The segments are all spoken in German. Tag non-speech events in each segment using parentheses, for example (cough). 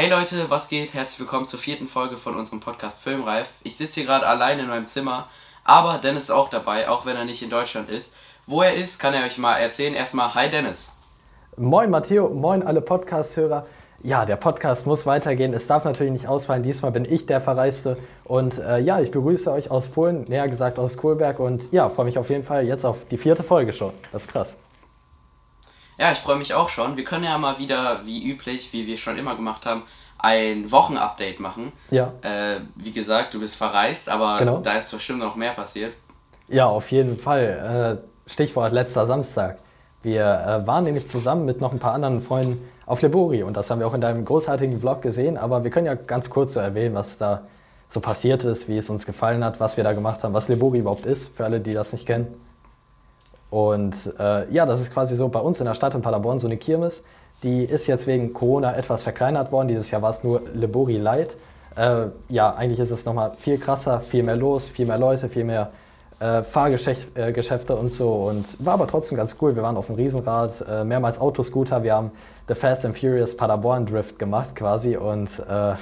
Hey Leute, was geht? Herzlich willkommen zur vierten Folge von unserem Podcast Filmreif. Ich sitze hier gerade allein in meinem Zimmer, aber Dennis ist auch dabei, auch wenn er nicht in Deutschland ist. Wo er ist, kann er euch mal erzählen. Erstmal, hi Dennis. Moin Matteo, moin alle Podcast-Hörer. Ja, der Podcast muss weitergehen. Es darf natürlich nicht ausfallen. Diesmal bin ich der Verreiste. Und äh, ja, ich begrüße euch aus Polen, näher gesagt aus Kohlberg. Und ja, freue mich auf jeden Fall jetzt auf die vierte Folge schon. Das ist krass. Ja, ich freue mich auch schon. Wir können ja mal wieder, wie üblich, wie wir schon immer gemacht haben, ein Wochenupdate machen. Ja. Äh, wie gesagt, du bist verreist, aber Genau. da ist bestimmt noch mehr passiert. Ja, auf jeden Fall. Äh, Stichwort letzter Samstag. Wir äh, waren nämlich zusammen mit noch ein paar anderen Freunden auf Lebori und das haben wir auch in deinem großartigen Vlog gesehen. Aber wir können ja ganz kurz so erwähnen, was da so passiert ist, wie es uns gefallen hat, was wir da gemacht haben, was Lebori überhaupt ist, für alle, die das nicht kennen. Und äh, ja, das ist quasi so bei uns in der Stadt in Paderborn so eine Kirmes. Die ist jetzt wegen Corona etwas verkleinert worden. Dieses Jahr war es nur Lebori Light. Äh, ja, eigentlich ist es nochmal viel krasser, viel mehr los, viel mehr Leute, viel mehr äh, Fahrgeschäfte äh, und so. Und war aber trotzdem ganz cool. Wir waren auf dem Riesenrad, äh, mehrmals Autoscooter. Wir haben The Fast and Furious Paderborn Drift gemacht quasi. Und äh,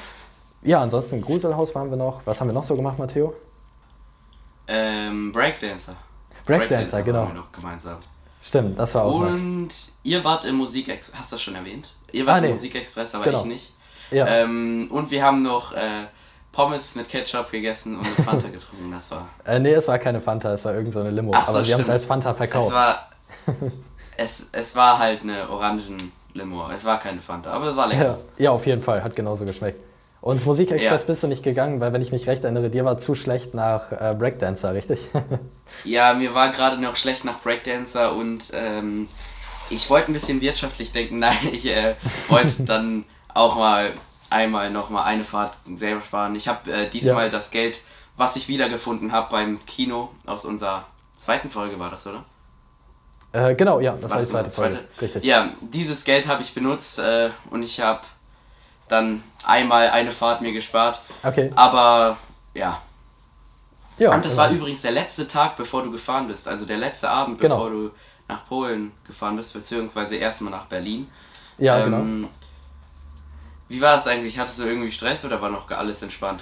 ja, ansonsten Gruselhaus waren wir noch. Was haben wir noch so gemacht, Matteo? Ähm, Breakdancer. Breakdancer, genau. waren wir noch gemeinsam. Stimmt, das war auch nice. Und ihr wart im Musikexpress, hast du das schon erwähnt? Ihr wart Ah, nee. im Musikexpress, aber Genau. ich nicht. Ja. Ähm, und wir haben noch äh, Pommes mit Ketchup gegessen und eine Fanta (laughs) getrunken. Das war. Äh, nee, es war keine Fanta, es war irgend so eine Limo. Ach aber sie haben es als Fanta Es verkauft. war. es, es war halt eine Orangen-Limo. Es war keine Fanta, aber es war lecker. Ja, ja, auf jeden Fall, hat genauso geschmeckt. Und ins Musikexpress Ja. bist du nicht gegangen, weil wenn ich mich recht erinnere, dir war zu schlecht nach äh, Breakdancer, richtig? (laughs) Ja, mir war gerade noch schlecht nach Breakdancer und ähm, ich wollte ein bisschen wirtschaftlich denken. (laughs) Nein, ich äh, wollte (laughs) dann auch mal einmal noch mal eine Fahrt selber sparen. Ich habe äh, diesmal Ja. das Geld, was ich wiedergefunden habe beim Kino aus unserer zweiten Folge war das, oder? äh, genau, ja, das war, die das zweite unsere Folge. Richtig. Ja, dieses Geld habe ich benutzt äh, und ich habe dann einmal eine Fahrt mir gespart. Okay. Aber ja, Ja, und das war genau. übrigens der letzte Tag, bevor du gefahren bist. Also der letzte Abend, Genau. bevor du nach Polen gefahren bist, beziehungsweise erstmal nach Berlin. Ja, genau. Ähm, Wie war das eigentlich? Hattest du irgendwie Stress oder war noch alles entspannt?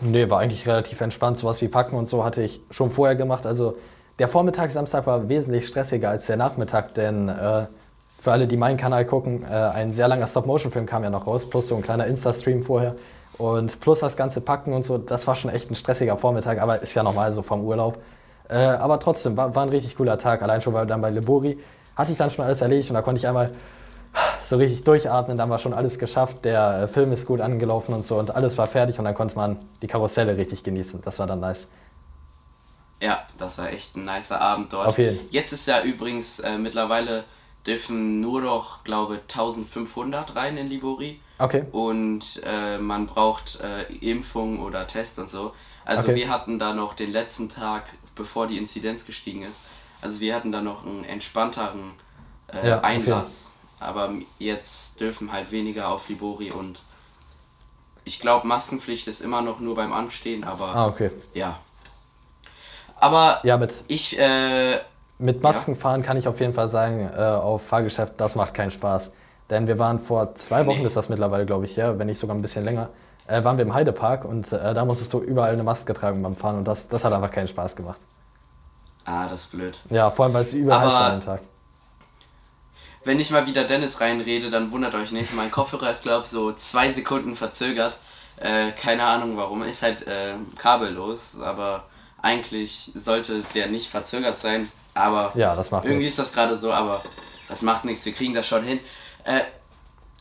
Nee, war eigentlich relativ entspannt. Sowas wie Packen und so hatte ich schon vorher gemacht. Also der Vormittag Samstag war wesentlich stressiger als der Nachmittag, denn äh, für alle, die meinen Kanal gucken, äh, ein sehr langer Stop-Motion-Film kam ja noch raus, plus so ein kleiner Insta-Stream vorher. Und plus das ganze Packen und so, das war schon echt ein stressiger Vormittag, aber ist ja normal so vom Urlaub. Äh, aber trotzdem, war, war ein richtig cooler Tag. Allein schon, weil dann bei Lebori hatte ich dann schon alles erledigt und da konnte ich einmal so richtig durchatmen, dann war schon alles geschafft, der äh, Film ist gut angelaufen und so und alles war fertig und dann konnte man die Karusselle richtig genießen. Das war dann nice. Ja, das war echt ein nicer Abend dort. Auf jeden. Jetzt ist ja übrigens äh, mittlerweile dürfen nur noch, glaube 1500 rein in Libori. Okay. und äh, man braucht äh, Impfung oder Test und so. Also Okay. wir hatten da noch den letzten Tag, bevor die Inzidenz gestiegen ist, also wir hatten da noch einen entspannteren äh, Ja, Einlass. Aber jetzt dürfen halt weniger auf Libori und ich glaube, Maskenpflicht ist immer noch nur beim Anstehen, aber Ah, okay. ja. Aber Ja, ich, äh, mit Masken fahren kann ich auf jeden Fall sagen, äh, auf Fahrgeschäft, das macht keinen Spaß. Denn wir waren vor zwei Wochen, Nee. ist das mittlerweile, glaube ich, ja, wenn nicht sogar ein bisschen länger, äh, waren wir im Heidepark und äh, da musstest du überall eine Maske tragen beim Fahren und das, das hat einfach keinen Spaß gemacht. ah, das ist blöd. Ja, vor allem, weil es überall heiß war an dem Tag. Wenn ich mal wieder Dennis reinrede, dann wundert euch nicht. Mein Kopfhörer ist, glaube ich, so zwei Sekunden verzögert. Äh, keine Ahnung warum. Ist halt äh, kabellos, aber eigentlich sollte der nicht verzögert sein. Aber Ja, das macht irgendwie nichts. ist das gerade so, aber das macht nichts. Wir kriegen das schon hin. Äh,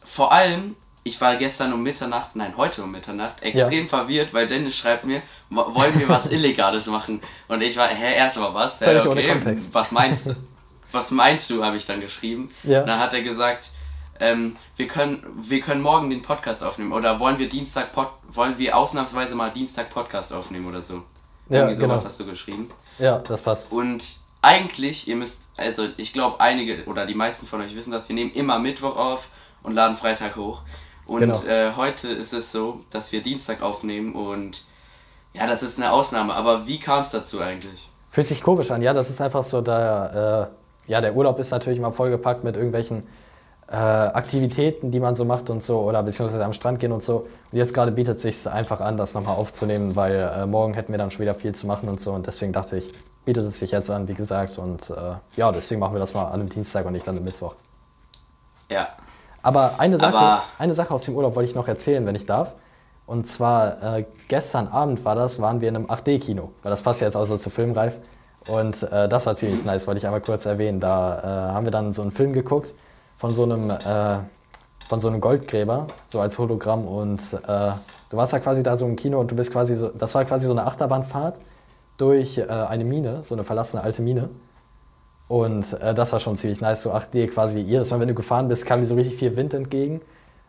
vor allem, ich war gestern um Mitternacht, nein, heute um Mitternacht, extrem verwirrt, weil Dennis schreibt mir, "Wo- wollen wir was (laughs) Illegales machen? Und ich war, hä, erstmal was? Hä, Völlig ohne Kontext. Was meinst du? (laughs) Was meinst du, habe ich dann geschrieben. Ja. Dann hat er gesagt, ähm, wir, können, wir können morgen den Podcast aufnehmen. Oder wollen wir Dienstag Pod, wollen wir ausnahmsweise mal Dienstag Podcast aufnehmen oder so. Ja, Irgendwie sowas genau. hast du geschrieben. Ja, das passt. Und eigentlich, ihr müsst, also ich glaube einige oder die meisten von euch wissen das, wir nehmen immer Mittwoch auf und laden Freitag hoch. Und Genau. äh, heute ist es so, dass wir Dienstag aufnehmen und ja, das ist eine Ausnahme. Aber wie kam es dazu eigentlich? Fühlt sich komisch an, ja, das ist einfach so, da, äh, ja, der Urlaub ist natürlich mal vollgepackt mit irgendwelchen äh, äh, Aktivitäten, die man so macht und so, oder beziehungsweise am Strand gehen und so. Und jetzt gerade bietet es sich einfach an, das nochmal aufzunehmen, weil äh, morgen hätten wir dann schon wieder viel zu machen und so. Und deswegen dachte ich, bietet es sich jetzt an, wie gesagt. Und äh, ja, deswegen machen wir das mal an einem Dienstag und nicht dann am Mittwoch. Ja. Aber eine Sache, Aber- eine Sache aus dem Urlaub wollte ich noch erzählen, wenn ich darf. Und zwar äh, gestern Abend war das, waren wir in einem 8D-Kino, weil das passt ja jetzt auch so zu Filmreif. Und äh, das war ziemlich nice, wollte ich einmal kurz erwähnen. Da äh, haben wir dann so einen Film geguckt von so einem, äh, von so einem Goldgräber, so als Hologramm. Und äh, du warst ja quasi da so im Kino und du bist quasi so, das war quasi so eine Achterbahnfahrt durch äh, eine Mine, so eine verlassene alte Mine. Und äh, das war schon ziemlich nice, so 8D quasi. Jedes Mal, wenn du gefahren bist, kam dir so richtig viel Wind entgegen.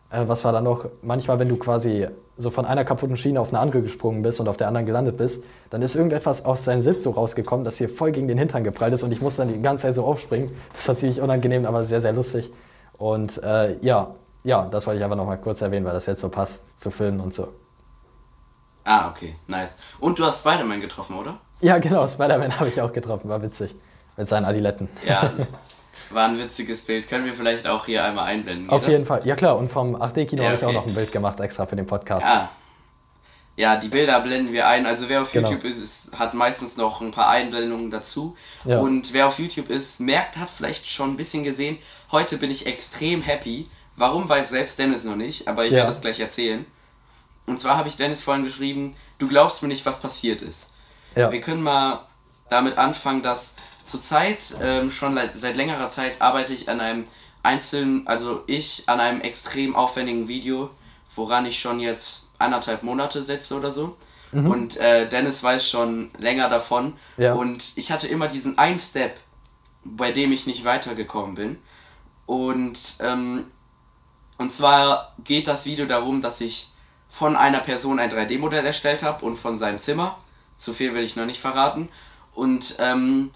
Äh, was war dann noch? Manchmal, wenn du quasi so von einer kaputten Schiene auf eine andere gesprungen bist und auf der anderen gelandet bist, dann ist irgendetwas aus seinem Sitz so rausgekommen, dass hier voll gegen den Hintern geprallt ist und ich musste dann die ganze Zeit so aufspringen. Das war ziemlich unangenehm, aber sehr, sehr lustig. Und äh, ja, ja, das wollte ich einfach noch mal kurz erwähnen, weil das jetzt so passt zu Filmen und so. Ah, okay, nice. Und du hast Spider-Man getroffen, oder? Ja, genau, Spider-Man habe ich auch getroffen, war witzig. Mit seinen Adiletten. Ja. (laughs) War ein witziges Bild. Können wir vielleicht auch hier einmal einblenden? Auf jeden das? Fall. Ja klar, und vom 8D-Kino Ja, habe ich auch okay. noch ein Bild gemacht, extra für den Podcast. Ja. Ja, die Bilder blenden wir ein. Also wer auf Genau. YouTube ist, ist, hat meistens noch ein paar Einblendungen dazu. Ja. Und wer auf YouTube ist, merkt, hat vielleicht schon ein bisschen gesehen, heute bin ich extrem happy. Warum weiß selbst Dennis noch nicht, aber ich Ja. werde das gleich erzählen. Und zwar habe ich Dennis vorhin geschrieben, du glaubst mir nicht, was passiert ist. Ja. Wir können mal damit anfangen, dass zurzeit ähm, schon seit längerer Zeit arbeite ich an einem einzelnen, also ich an einem extrem aufwendigen Video, woran ich schon jetzt anderthalb Monate setze oder so. Und äh, Dennis weiß schon länger davon. Ja. Und ich hatte immer diesen einen Step, bei dem ich nicht weitergekommen bin. Und ähm, und zwar geht das Video darum, dass ich von einer Person ein 3D-Modell erstellt habe und von seinem Zimmer. Zu viel will ich noch nicht verraten. Und ähm,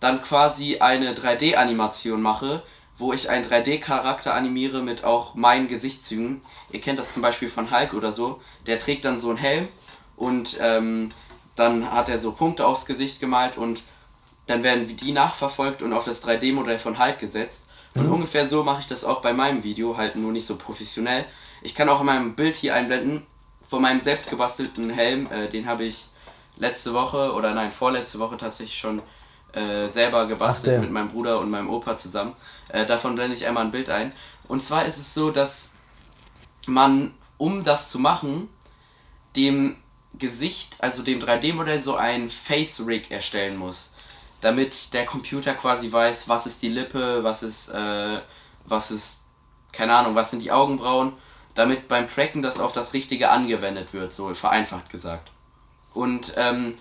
dann quasi eine 3D-Animation mache, wo ich einen 3D-Charakter animiere mit auch meinen Gesichtszügen. Ihr kennt das zum Beispiel von Hulk oder so. Der trägt dann so einen Helm und ähm, dann hat er so Punkte aufs Gesicht gemalt und dann werden die nachverfolgt und auf das 3D-Modell von Hulk gesetzt. Und ungefähr so mache ich das auch bei meinem Video, halt nur nicht so professionell. Ich kann auch in meinem Bild hier einblenden, von meinem selbstgebastelten Helm, äh, den habe ich letzte Woche oder nein, vorletzte Woche tatsächlich schon äh, selber Ach, gebastelt der. mit meinem Bruder und meinem Opa zusammen. Äh, davon blende ich einmal ein Bild ein. Und zwar ist es so, dass man, um das zu machen, dem Gesicht, also dem 3D-Modell, so ein Face-Rig erstellen muss. Damit der Computer quasi weiß, was ist die Lippe, was ist, äh, was ist, keine Ahnung, was sind die Augenbrauen, damit beim Tracken das auf das Richtige angewendet wird, so vereinfacht gesagt. Und ähm,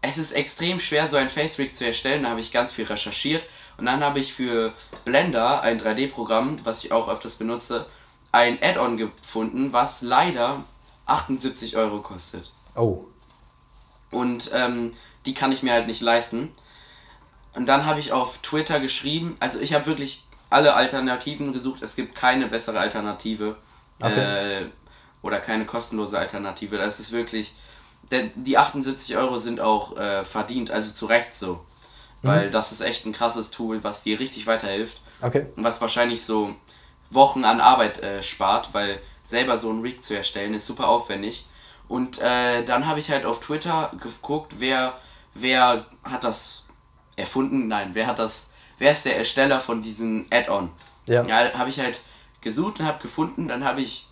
es ist extrem schwer, so ein Face-Rig zu erstellen. Da habe ich ganz viel recherchiert. Und dann habe ich für Blender, ein 3D-Programm, was ich auch öfters benutze, ein Add-on gefunden, was leider 78 Euro kostet. Oh. Und ähm, die kann ich mir halt nicht leisten. Und dann habe ich auf Twitter geschrieben, also ich habe wirklich alle Alternativen gesucht. Es gibt keine bessere Alternative. Okay. Äh, oder keine kostenlose Alternative. Das ist wirklich. Der, die 78 Euro sind auch äh, verdient, also zu Recht so. Weil das ist echt ein krasses Tool, was dir richtig weiterhilft. Okay. Und was wahrscheinlich so Wochen an Arbeit äh, spart, weil selber so ein Rig zu erstellen ist super aufwendig. Und äh, dann habe ich halt auf Twitter geguckt, wer, wer hat das erfunden? Nein, wer hat das, wer ist der Ersteller von diesem Add-on? Ja. Ja, habe ich halt gesucht und habe gefunden, dann habe ich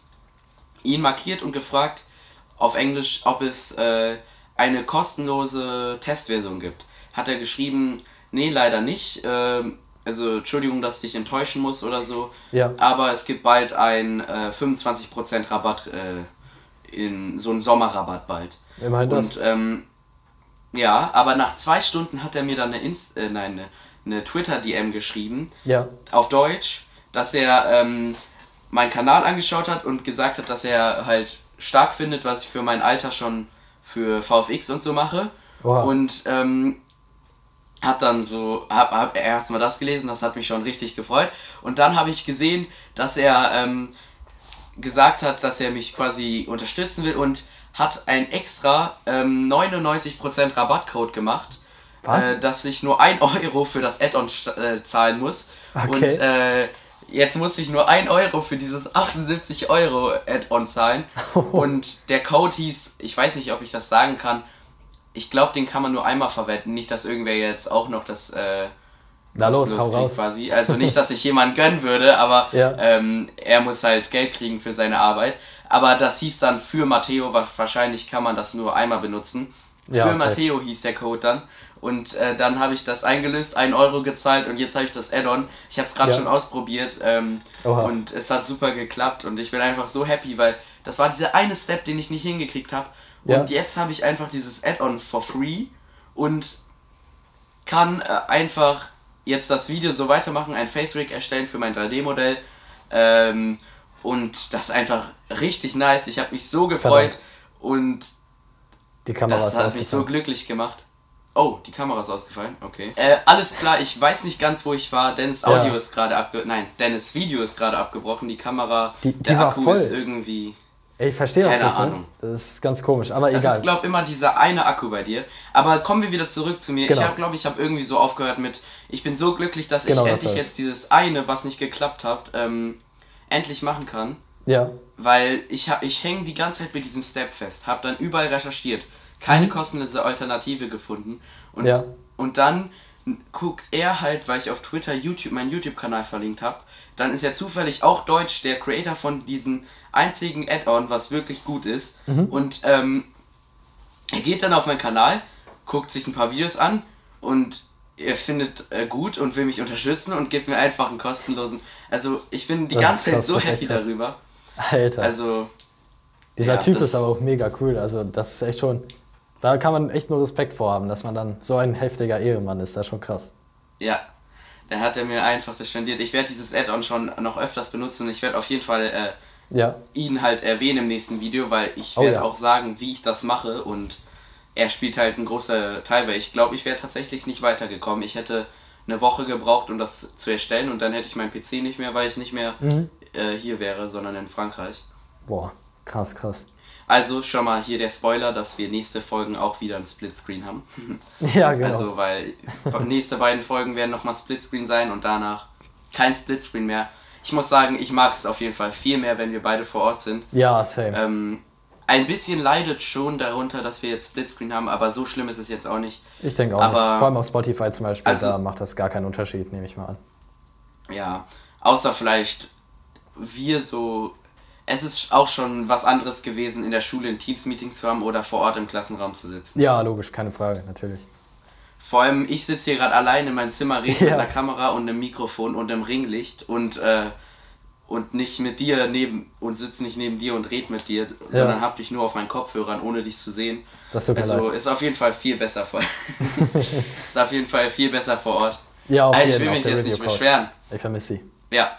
ihn markiert und gefragt auf Englisch, ob es äh, eine kostenlose Testversion gibt. Hat er geschrieben, nee, leider nicht. Ähm, also Entschuldigung, dass ich dich enttäuschen muss oder so. Ja. Aber es gibt bald einen äh, 25% Rabatt, äh, in so einen Sommerrabatt bald. Immerhin das. Und ähm, ja, aber nach zwei Stunden hat er mir dann eine, Inst äh, nein, eine, eine Twitter-DM geschrieben, Ja. auf Deutsch, dass er ähm, meinen Kanal angeschaut hat und gesagt hat, dass er halt stark findet, was ich für mein Alter schon für VFX und so mache. Oha. Und ähm, hat dann so, hab, hab erst mal das gelesen, das hat mich schon richtig gefreut. Und dann habe ich gesehen, dass er ähm, gesagt hat, dass er mich quasi unterstützen will und hat ein extra ähm, 99% Rabattcode gemacht? Äh, dass ich nur 1 (laughs) Euro für das Add-on äh, zahlen muss. Okay. Und äh, Jetzt muss ich nur 1 Euro für dieses 78 Euro Add-on zahlen. (laughs) Und der Code hieß, ich weiß nicht, ob ich das sagen kann. Ich glaube, den kann man nur einmal verwenden. Nicht, dass irgendwer jetzt auch noch das äh, Na los, hau raus. quasi. Also (laughs) nicht, dass ich jemand gönnen würde, aber Ja. ähm, er muss halt Geld kriegen für seine Arbeit. Aber das hieß dann für Matteo, wa- wahrscheinlich kann man das nur einmal benutzen. Ja, für safe. Matteo hieß der Code dann. Und äh, dann habe ich das eingelöst, 1 Euro gezahlt und jetzt habe ich das Add-on. Ich habe es gerade Ja. schon ausprobiert ähm, und es hat super geklappt und ich bin einfach so happy, weil das war dieser eine Step, den ich nicht hingekriegt habe. Und Ja. jetzt habe ich einfach dieses Add-on for free und kann äh, einfach jetzt das Video so weitermachen, ein Face-Rig erstellen für mein 3D-Modell. Ähm, und das ist einfach richtig nice. Ich habe mich so gefreut Verdammt. und Die Kamera das hat mich so glücklich gemacht. Oh, die Kamera ist ausgefallen. Okay. Äh, alles klar, ich weiß nicht ganz, wo ich war. Dennis Audio Ja. ist gerade abge... Nein, Dennis Video ist gerade abgebrochen. Die Kamera, Die- die der Akku voll. ist irgendwie... Ich verstehe das nicht. Ahnung. Das ist ganz komisch, aber Das egal. ist, glaube immer dieser eine Akku bei dir. Aber kommen wir wieder zurück zu mir. Genau. Ich glaube ich, habe irgendwie so aufgehört mit, ich bin so glücklich, dass Genau, ich das endlich jetzt dieses eine, was nicht geklappt hat, ähm, endlich machen kann. ja, Weil ich, hab- ich hänge die ganze Zeit mit diesem Step fest. Habe dann überall recherchiert. Keine kostenlose Alternative gefunden. Und. Ja. und dann guckt er halt, weil ich auf Twitter YouTube, meinen YouTube-Kanal verlinkt habe, dann ist er zufällig auch Deutsch, der Creator von diesem einzigen Add-on, was wirklich gut ist. Mhm. Und ähm, er geht dann auf meinen Kanal, guckt sich ein paar Videos an und er findet äh, gut und will mich unterstützen und gibt mir einfach einen kostenlosen. Also ich bin die Das ganze Zeit krass, so happy darüber. Alter. Also Dieser ja, Typ ist aber auch mega cool. Also, das ist echt schon. Da kann man echt nur Respekt vorhaben, dass man dann so ein heftiger Ehrenmann ist. Das ist schon krass. Ja, da hat er mir einfach das spendiert. Ich werde dieses Add-on schon noch öfters benutzen. Ich werde auf jeden Fall äh, Ja, ihn halt erwähnen im nächsten Video, weil ich Oh werde ja. auch sagen, wie ich das mache und er spielt halt einen großen Teil, weil ich glaube, ich wäre tatsächlich nicht weitergekommen. Ich hätte eine Woche gebraucht, um das zu erstellen und dann hätte ich meinen PC nicht mehr, weil ich nicht mehr Mhm. äh, hier wäre, sondern in Frankreich. boah, krass, krass. Also schon mal hier der Spoiler, dass wir nächste Folgen auch wieder ein Splitscreen haben. (laughs) Ja, genau. Also, weil nächste beiden Folgen werden nochmal Splitscreen sein und danach kein Splitscreen mehr. Ich muss sagen, ich mag es auf jeden Fall viel mehr, wenn wir beide vor Ort sind. ja, same. Ähm, ein bisschen leidet schon darunter, dass wir jetzt Splitscreen haben, aber so schlimm ist es jetzt auch nicht. ich denke auch aber- nicht. Vor allem auf Spotify zum Beispiel, Also- da macht das gar keinen Unterschied, nehme ich mal an. Ja, außer vielleicht wir so. Es ist auch schon was anderes gewesen, in der Schule ein Teams-Meeting zu haben oder vor Ort im Klassenraum zu sitzen. Ja, logisch, keine Frage, natürlich. Vor allem, ich sitze hier gerade allein in meinem Zimmer, rede mit Ja. einer Kamera und einem Mikrofon und einem Ringlicht und, äh, und nicht mit dir neben und sitze nicht neben dir und rede mit dir, sondern hab dich nur auf meinen Kopfhörern, ohne dich zu sehen. Das tut Also leid. ist auf jeden Fall viel besser vor. (laughs) (laughs) ist auf jeden Fall viel besser vor Ort. Ja, auf Äh, ich jeden will mich jetzt nicht beschweren. Ich vermisse sie. Ja.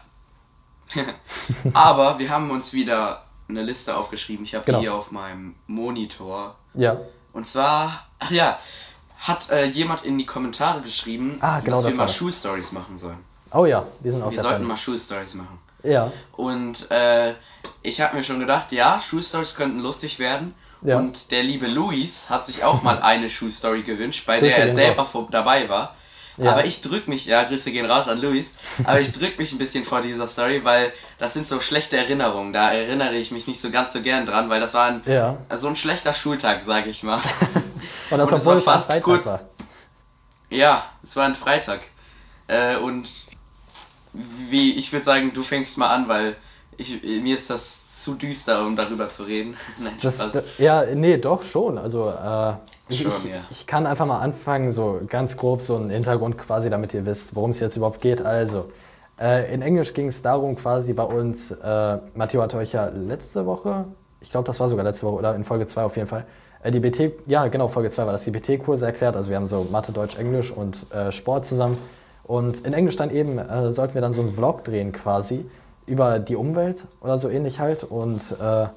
(laughs) Aber wir haben uns wieder eine Liste aufgeschrieben. Ich habe Genau. die hier auf meinem Monitor. Ja, Und zwar, ach ja, hat äh, jemand in die Kommentare geschrieben, Ah, genau dass wir das mal war das. Schulstories machen sollen. oh ja, die sind auch Wir sollten funny. mal Schulstories machen. Ja, Und äh, ich habe mir schon gedacht, ja, Schulstories könnten lustig werden. Ja. Und der liebe Luis hat sich auch mal eine Schulstory gewünscht, bei Grüße der er selber vor, dabei war. Ja. Aber ich drück mich, ja, Grüße gehen raus an Luis, aber ich drück mich ein bisschen vor dieser Story, weil das sind so schlechte Erinnerungen. Da erinnere ich mich nicht so ganz so gern dran, weil das war ein, ja. so ein schlechter Schultag, sag ich mal. (laughs) Und das, Und obwohl war es fast Freitag kurz- war. Ja, es war ein Freitag. Äh, und wie, ich würde sagen, du fängst mal an, weil ich, mir ist das zu düster, um darüber zu reden. (laughs) Nein, Das, Spaß. ja, nee, doch schon. Also äh, ich, Schon, ich, ja. ich kann einfach mal anfangen, so ganz grob so einen Hintergrund quasi, damit ihr wisst, worum es jetzt überhaupt geht. Also, äh, in Englisch ging es darum quasi bei uns, äh, Matteo hat euch ja letzte Woche, ich glaube, das war sogar letzte Woche oder in Folge 2 auf jeden Fall, äh, die BT, ja genau, Folge 2 war das, die BT-Kurse erklärt. Also wir haben so Mathe, Deutsch, Englisch und äh, Sport zusammen. Und in Englisch dann eben äh, sollten wir dann so einen Vlog drehen quasi über die Umwelt oder so ähnlich halt. Und äh,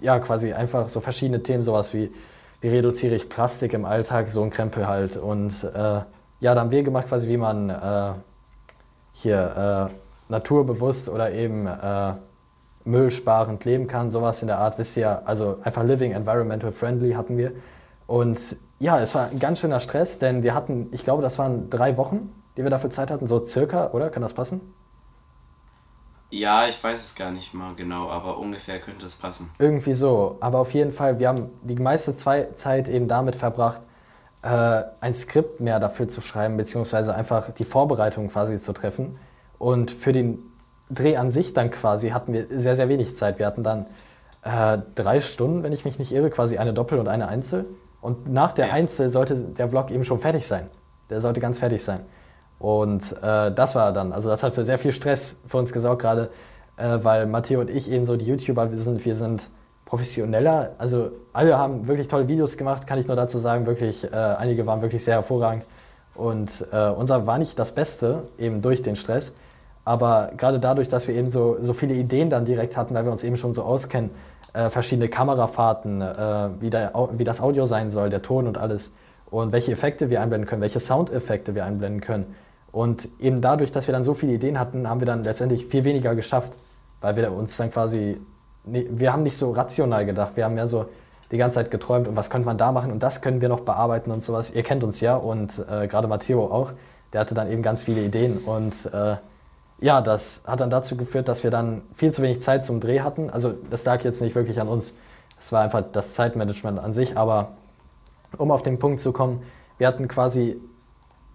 ja, quasi einfach so verschiedene Themen, sowas wie, wie reduziere ich Plastik im Alltag, so ein Krempel halt. Und äh, ja, da haben wir gemacht quasi, wie man äh, hier äh, naturbewusst oder eben äh, müllsparend leben kann, sowas in der Art, wisst ihr, also einfach living environmental friendly hatten wir. Und ja, es war ein ganz schöner Stress, denn wir hatten, ich glaube, das waren drei Wochen, die wir dafür Zeit hatten, so circa, oder? Kann das passen? Ja, ich weiß es gar nicht mal genau, aber ungefähr könnte es passen. Irgendwie so. Aber auf jeden Fall, wir haben die meiste Zeit eben damit verbracht, äh, ein Skript mehr dafür zu schreiben, beziehungsweise einfach die Vorbereitung quasi zu treffen. Und für den Dreh an sich dann quasi hatten wir sehr, sehr wenig Zeit. Wir hatten dann äh, drei Stunden, wenn ich mich nicht irre, quasi eine Doppel- und eine Einzel. Und nach der Einzel sollte der Vlog eben schon fertig sein. Der sollte ganz fertig sein. Und äh, das war dann, also das hat für sehr viel Stress für uns gesorgt, gerade äh, weil Matteo und ich eben so die YouTuber, sind, wir sind professioneller. Also alle haben wirklich tolle Videos gemacht, kann ich nur dazu sagen, wirklich, äh, einige waren wirklich sehr hervorragend. Und äh, unser war nicht das Beste, eben durch den Stress. Aber gerade dadurch, dass wir eben so, so viele Ideen dann direkt hatten, weil wir uns eben schon so auskennen, äh, verschiedene Kamerafahrten, äh, wie, der, wie das Audio sein soll, der Ton und alles und welche Effekte wir einblenden können, welche Soundeffekte wir einblenden können. Und eben dadurch, dass wir dann so viele Ideen hatten, haben wir dann letztendlich viel weniger geschafft, weil wir uns dann quasi, wir haben nicht so rational gedacht, wir haben ja so die ganze Zeit geträumt und was könnte man da machen und das können wir noch bearbeiten und sowas. Ihr kennt uns ja und äh, gerade Matteo auch, der hatte dann eben ganz viele Ideen und äh, ja, das hat dann dazu geführt, dass wir dann viel zu wenig Zeit zum Dreh hatten. Also das lag jetzt nicht wirklich an uns. Es war einfach das Zeitmanagement an sich. Aber um auf den Punkt zu kommen, wir hatten quasi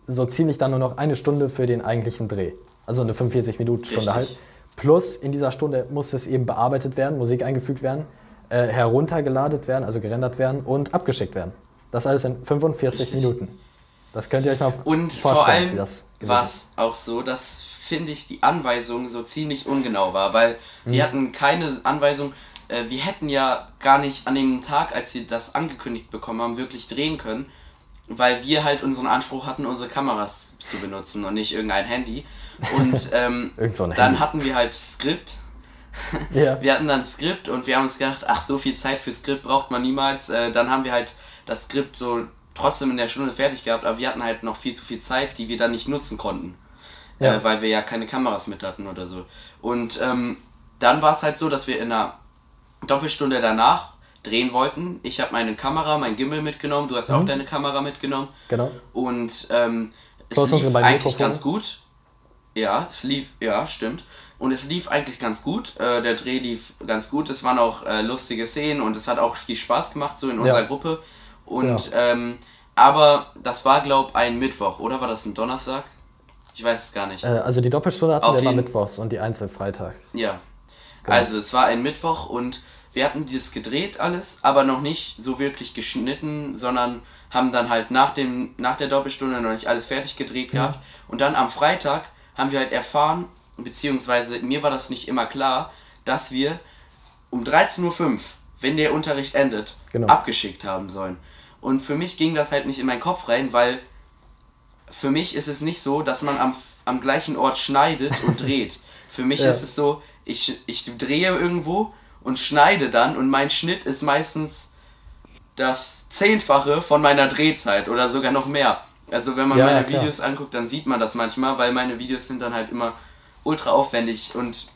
so ziemlich dann nur noch eine Stunde für den eigentlichen Dreh. Also eine 45-Minuten-Stunde halt. Plus in dieser Stunde musste es eben bearbeitet werden, Musik eingefügt werden, äh, heruntergeladen werden, also gerendert werden und abgeschickt werden. Das alles in 45 Richtig. Minuten. Das könnt ihr euch mal und vorstellen. Und vor allem war es auch so, dass finde ich, die Anweisung so ziemlich ungenau war, weil mhm. wir hatten keine Anweisung, äh, wir hätten ja gar nicht an dem Tag, als sie das angekündigt bekommen haben, wirklich drehen können, weil wir halt unseren Anspruch hatten, unsere Kameras zu benutzen und nicht irgendein Handy. Und (laughs) ähm, so dann Handy. hatten wir halt Skript. ja. (laughs) Wir hatten dann Skript und wir haben uns gedacht, ach, so viel Zeit für Skript braucht man niemals. Äh, dann haben wir halt das Skript so trotzdem in der Stunde fertig gehabt, aber wir hatten halt noch viel zu viel Zeit, die wir dann nicht nutzen konnten ja. äh, weil wir ja keine Kameras mit hatten oder so. Und ähm, dann war es halt so, dass wir in einer Doppelstunde danach drehen wollten. Ich habe meine Kamera, mein Gimbal mitgenommen, du hast mhm. auch deine Kamera mitgenommen. Genau. Und ähm, es lief eigentlich ganz gut. Ja, es lief, ja, stimmt. Und es lief eigentlich ganz gut. Äh, der Dreh lief ganz gut. Es waren auch äh, lustige Szenen und es hat auch viel Spaß gemacht, so in unserer ja. Gruppe. Und genau. ähm, aber das war, glaube ich, ein Mittwoch, oder war das ein Donnerstag? Ich weiß es gar nicht. Äh, also die Doppelstunde hatten Auf wir immer mittwochs und die Einzel freitags. Ja. Genau. Also es war ein Mittwoch und wir hatten dieses gedreht alles, aber noch nicht so wirklich geschnitten, sondern haben dann halt nach, dem, nach der Doppelstunde noch nicht alles fertig gedreht gehabt. Und dann am Freitag haben wir halt erfahren, beziehungsweise mir war das nicht immer klar, dass wir um 13.05 Uhr, wenn der Unterricht endet, genau. abgeschickt haben sollen. Und für mich ging das halt nicht in meinen Kopf rein, weil für mich ist es nicht so, dass man am, am gleichen Ort schneidet und dreht. Für mich ja. ist es so, ich, ich drehe irgendwo und schneide dann und mein Schnitt ist meistens das Zehnfache von meiner Drehzeit oder sogar noch mehr. Also wenn man ja, meine ja, Videos anguckt, dann sieht man das manchmal, weil meine Videos sind dann halt immer ultra aufwendig und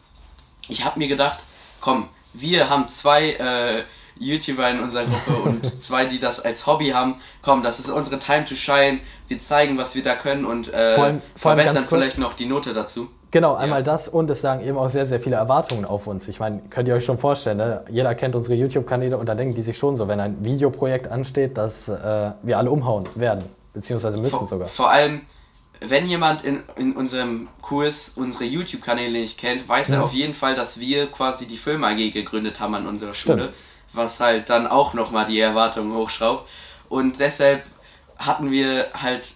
ich habe mir gedacht, komm, wir haben zwei äh, YouTuber in unserer Gruppe und (laughs) zwei, die das als Hobby haben. Komm, das ist unsere Time to Shine. Wir zeigen, was wir da können und äh, vor allem, vor allem verbessern vielleicht noch die Note dazu. Genau, einmal ja. das und es sagen eben auch sehr, sehr viele Erwartungen auf uns. Ich meine, könnt ihr euch schon vorstellen, ne? jeder kennt unsere YouTube-Kanäle und da denken die sich schon so, wenn ein Videoprojekt ansteht, dass äh, wir alle umhauen werden, beziehungsweise müssen vor, sogar. Vor allem, wenn jemand in, in unserem Kurs unsere YouTube-Kanäle nicht kennt, weiß ja. er auf jeden Fall, dass wir quasi die Film AG gegründet haben an unserer Schule. Stimmt was halt dann auch nochmal die Erwartungen hochschraubt. Und deshalb hatten wir halt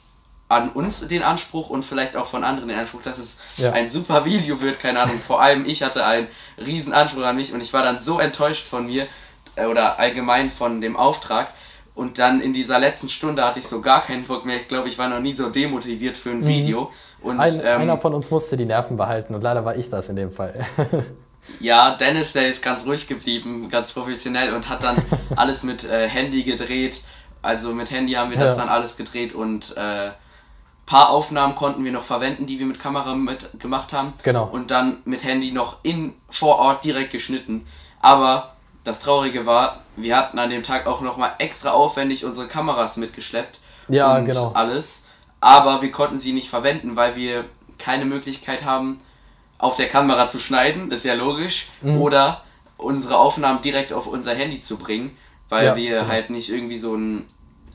an uns den Anspruch und vielleicht auch von anderen den Anspruch, dass es ja. ein super Video wird, keine Ahnung. Vor allem ich hatte einen riesen Anspruch an mich und ich war dann so enttäuscht von mir äh, oder allgemein von dem Auftrag. Und dann in dieser letzten Stunde hatte ich so gar keinen Bock mehr. Ich glaube, ich war noch nie so demotiviert für ein mhm. Video. Und, ein, ähm, einer von uns musste die Nerven behalten und leider war ich das in dem Fall. (laughs) Ja, Dennis, der ist ganz ruhig geblieben, ganz professionell und hat dann (laughs) alles mit äh, Handy gedreht. Also mit Handy haben wir ja. das dann alles gedreht und äh, paar Aufnahmen konnten wir noch verwenden, die wir mit Kamera mit gemacht haben. Genau. Und dann mit Handy noch in vor Ort direkt geschnitten. Aber das Traurige war, wir hatten an dem Tag auch nochmal extra aufwendig unsere Kameras mitgeschleppt. Ja, und genau. Alles. Aber wir konnten sie nicht verwenden, weil wir keine Möglichkeit haben, auf der Kamera zu schneiden, ist ja logisch, Mhm. oder unsere Aufnahmen direkt auf unser Handy zu bringen, weil Ja, wir genau. halt nicht irgendwie so ein,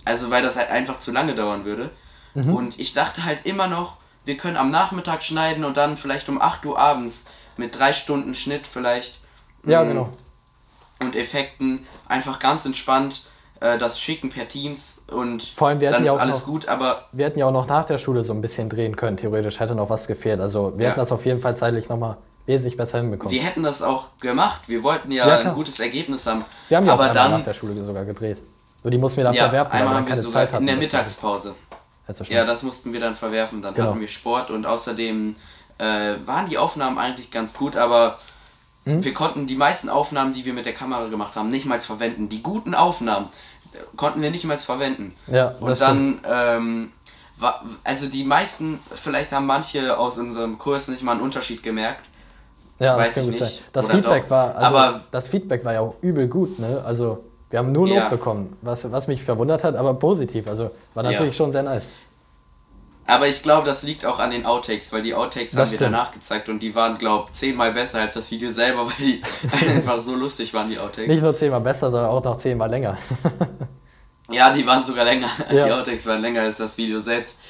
also weil das halt einfach zu lange dauern würde. Mhm. Und ich dachte halt immer noch, wir können am Nachmittag schneiden und dann vielleicht um 8 Uhr abends mit drei Stunden Schnitt vielleicht Ja, mm, genau. und Effekten einfach ganz entspannt äh, das schicken per Teams und Vor allem, wir dann ist ja auch alles noch- gut, aber Wir hätten ja auch noch nach der Schule so ein bisschen drehen können, theoretisch hätte noch was gefehlt. Also wir Ja. hätten das auf jeden Fall zeitlich nochmal wesentlich besser hinbekommen. wir hätten das auch gemacht. Wir wollten ja, Ja, ein gutes Ergebnis haben. Wir haben ja auch einmal nach dann der Schule sogar gedreht. Nur die mussten wir dann ja, verwerfen, weil einmal dann wir keine Zeit hatten. in der das Also Ja, das mussten wir dann verwerfen. Dann Genau. hatten wir Sport und außerdem äh, waren die Aufnahmen eigentlich ganz gut, aber Hm? wir konnten die meisten Aufnahmen, die wir mit der Kamera gemacht haben, nicht mal verwenden. Die guten Aufnahmen äh, konnten wir nicht mal verwenden. Ja, Und das dann, ähm, wa- also die meisten, vielleicht haben manche aus unserem Kurs nicht mal einen Unterschied gemerkt. Ja, das Weiß kann ich gut nicht. sein. Das Oder Feedback doch. war, also Aber- das Feedback war ja auch übel gut, ne? Also wir haben nur Lob Ja. bekommen, was, was mich verwundert hat, aber positiv. Also war Ja. natürlich schon sehr nice. Aber ich glaube, das liegt auch an den Outtakes, weil die Outtakes Das haben wir stimmt. danach gezeigt und die waren, glaube ich, zehnmal besser als das Video selber, (laughs) weil die (laughs) einfach so lustig waren, die Outtakes. Nicht nur zehnmal besser, sondern auch noch zehnmal länger. (laughs) Ja, die waren sogar länger. Ja. Die Outtakes waren länger als das Video selbst.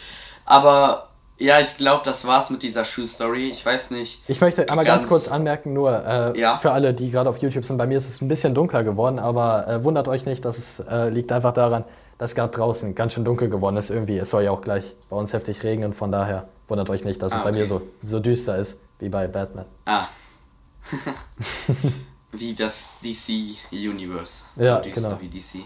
Aber ja, ich glaube, das war's mit dieser Shoe Story. Ich weiß nicht. Ich möchte einmal ganz, Ganz- kurz anmerken, nur äh, Ja. für alle, die gerade auf YouTube sind, bei mir ist es ein bisschen dunkler geworden, aber äh, wundert euch nicht, dass es äh, liegt einfach daran, dass gerade draußen ganz schön dunkel geworden ist irgendwie. Es soll ja auch gleich bei uns heftig regnen, von daher wundert euch nicht, dass Ah, es bei mir so, so düster ist wie bei Batman. Ah. (laughs) wie das DC Universe. Ja, so genau. wie DC. Ich,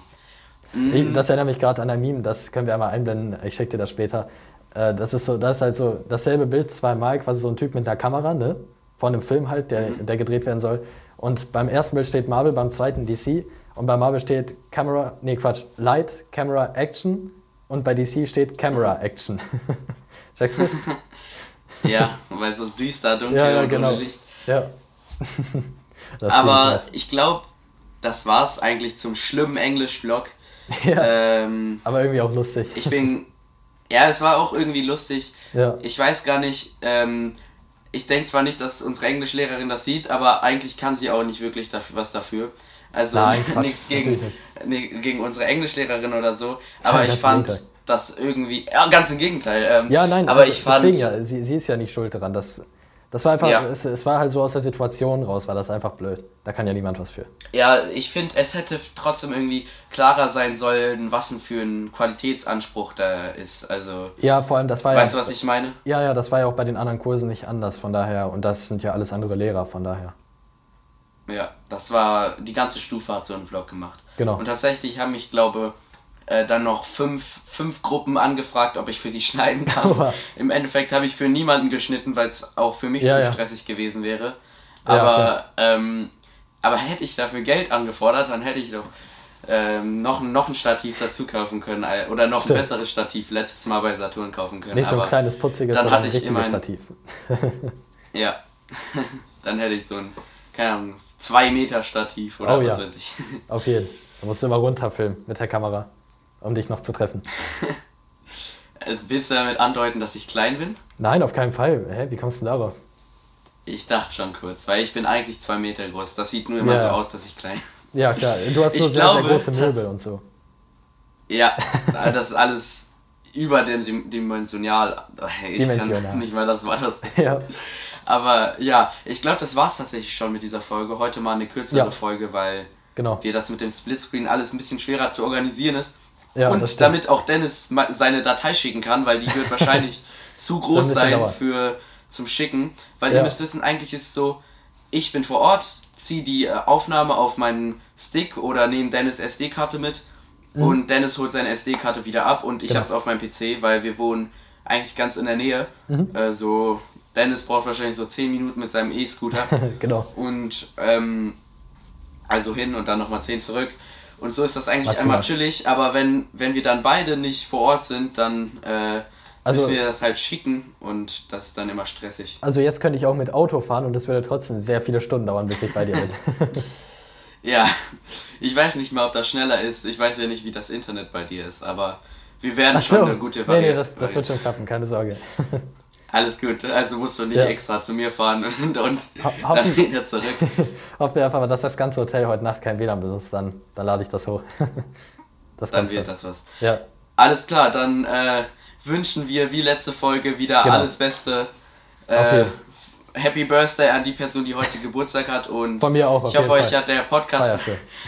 Mm, das erinnert mich gerade an ein Meme, das können wir einmal einblenden, ich schicke dir das später. Äh, das ist so, das ist halt so dasselbe Bild zweimal, quasi so ein Typ mit einer Kamera, ne? Von einem Film halt, der, Mhm. der gedreht werden soll. Und beim ersten Bild steht Marvel, beim zweiten DC. Und bei Marvel steht Camera, nee Quatsch, Light, Camera, Action. Und bei DC steht Camera, Action. (laughs) Checkst du? (laughs) ja, weil so düster, dunkel Ja, ja, und genau. Licht. ja. (laughs) Aber ziemlich ich glaube, das war's eigentlich zum schlimmen Englisch-Vlog. ja, Ähm, aber irgendwie auch lustig. ich bin. Ja, es war auch irgendwie lustig. ja. Ich weiß gar nicht, ähm, ich denke zwar nicht, dass unsere Englischlehrerin das sieht, aber eigentlich kann sie auch nicht wirklich dafür, was dafür. Also (laughs) nichts gegen, nee, gegen unsere Englischlehrerin oder so. Aber Ja, ich fand das irgendwie. Ja, ganz im Gegenteil. Ähm, Ja, nein, aber also ich fand. ja, sie, sie ist ja nicht schuld daran. Das, das war einfach, Ja. es, es war halt so aus der Situation raus, war das einfach blöd. Da kann ja niemand was für. Ja, ich finde, es hätte trotzdem irgendwie klarer sein sollen, was denn für ein Qualitätsanspruch da ist. Also, Ja, vor allem, das war weißt ja. du, was ich meine? Ja, ja, das war ja auch bei den anderen Kursen nicht anders, von daher. Und das sind ja alles andere Lehrer, von daher. Ja, das war, die ganze Stufe hat so einen Vlog gemacht. Genau. Und tatsächlich haben mich, glaube äh, dann noch fünf, fünf Gruppen angefragt, ob ich für die schneiden (laughs) kann. Oha. Im Endeffekt habe ich für niemanden geschnitten, weil es auch für mich Ja, zu ja. stressig gewesen wäre. Ja, Aber, klar. ähm, aber hätte ich dafür Geld angefordert, dann hätte ich doch ähm, noch, noch ein Stativ dazu kaufen können. äh, Oder noch Stimmt. ein besseres Stativ letztes Mal bei Saturn kaufen können. Nicht so ein aber, kleines, putziges, dann hatte ein ich richtiges immerhin- Stativ. (laughs) Ja. (laughs) dann hätte ich so ein, keine Ahnung, 2 Meter Stativ oder Oh was ja. weiß ich. Auf jeden. Da musst du immer runterfilmen mit der Kamera, um dich noch zu treffen. (laughs) Äh, Willst du damit andeuten, dass ich klein bin? Nein, auf keinen Fall. Hä, wie kommst du denn darauf? Ich dachte schon kurz, weil ich bin eigentlich zwei Meter groß. Das sieht nur immer Ja. so aus, dass ich klein Ja, klar. Du hast (laughs) Ich nur sehr, glaube, sehr große Möbel und so. Ja, (laughs) das ist alles überdimensional. Ich Dimensional. kann nicht mal das Wort aus. Ja. Aber ja, ich glaube, das war's tatsächlich schon mit dieser Folge. Heute mal eine kürzere Ja. Folge, weil Genau. wir das mit dem Splitscreen alles ein bisschen schwerer zu organisieren ist. Ja, und damit auch Dennis seine Datei schicken kann, weil die wird (laughs) wahrscheinlich zu groß sein dauern. für zum Schicken. Weil Ja. ihr müsst wissen, eigentlich ist es so, ich bin vor Ort, ziehe die äh, Aufnahme auf meinen Stick oder nehme Dennis SD-Karte mit und Dennis holt seine SD-Karte wieder ab und ich Mhm. Genau. habe es auf meinem PC, weil wir wohnen eigentlich ganz in der Nähe. Mhm. Äh, so, Dennis braucht wahrscheinlich so 10 Minuten mit seinem E-Scooter. (laughs) genau. und ähm, also hin und dann nochmal 10 zurück. Und so ist das eigentlich Maximal. einmal chillig, aber wenn, wenn wir dann beide nicht vor Ort sind, dann äh, Also- müssen wir das halt schicken und das ist dann immer stressig. Also jetzt könnte ich auch mit Auto fahren und es würde trotzdem sehr viele Stunden dauern, bis ich bei dir bin. (laughs) Ja, ich weiß nicht mal, ob das schneller ist. Ich weiß ja nicht, wie das Internet bei dir ist, aber wir werden so. schon eine gute Nee, Variante. nee, das, das wird schon klappen, keine Sorge. (laughs) Alles gut, also musst du nicht Ja. extra zu mir fahren (laughs) und, und Ho- dann wieder zurück. (laughs) Hoffen wir einfach mal, dass das ganze Hotel heute Nacht kein WLAN benutzt, dann, dann lade ich das hoch. (laughs) Das Dann wird schon. das was. Ja, Alles klar, dann äh, wünschen wir wie letzte Folge wieder Genau. alles Beste. Äh, Happy Birthday an die Person, die heute Geburtstag hat und Von mir auch, ich hoffe, euch hat der Podcast,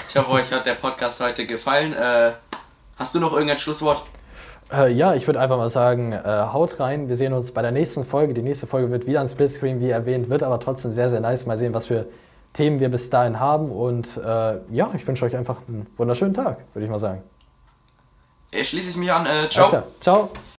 ich hoffe, euch hat der Podcast heute gefallen. Äh, hast du noch irgendein Schlusswort? Äh, ja, ich würde einfach mal sagen, äh, haut rein. Wir sehen uns bei der nächsten Folge. Die nächste Folge wird wieder ein Splitscreen, wie erwähnt, wird aber trotzdem sehr, sehr nice. Mal sehen, was für Themen wir bis dahin haben. Und äh, ja, ich wünsche euch einfach einen wunderschönen Tag, würde ich mal sagen. Äh, Schließe ich mich an. Äh, ciao. Ciao.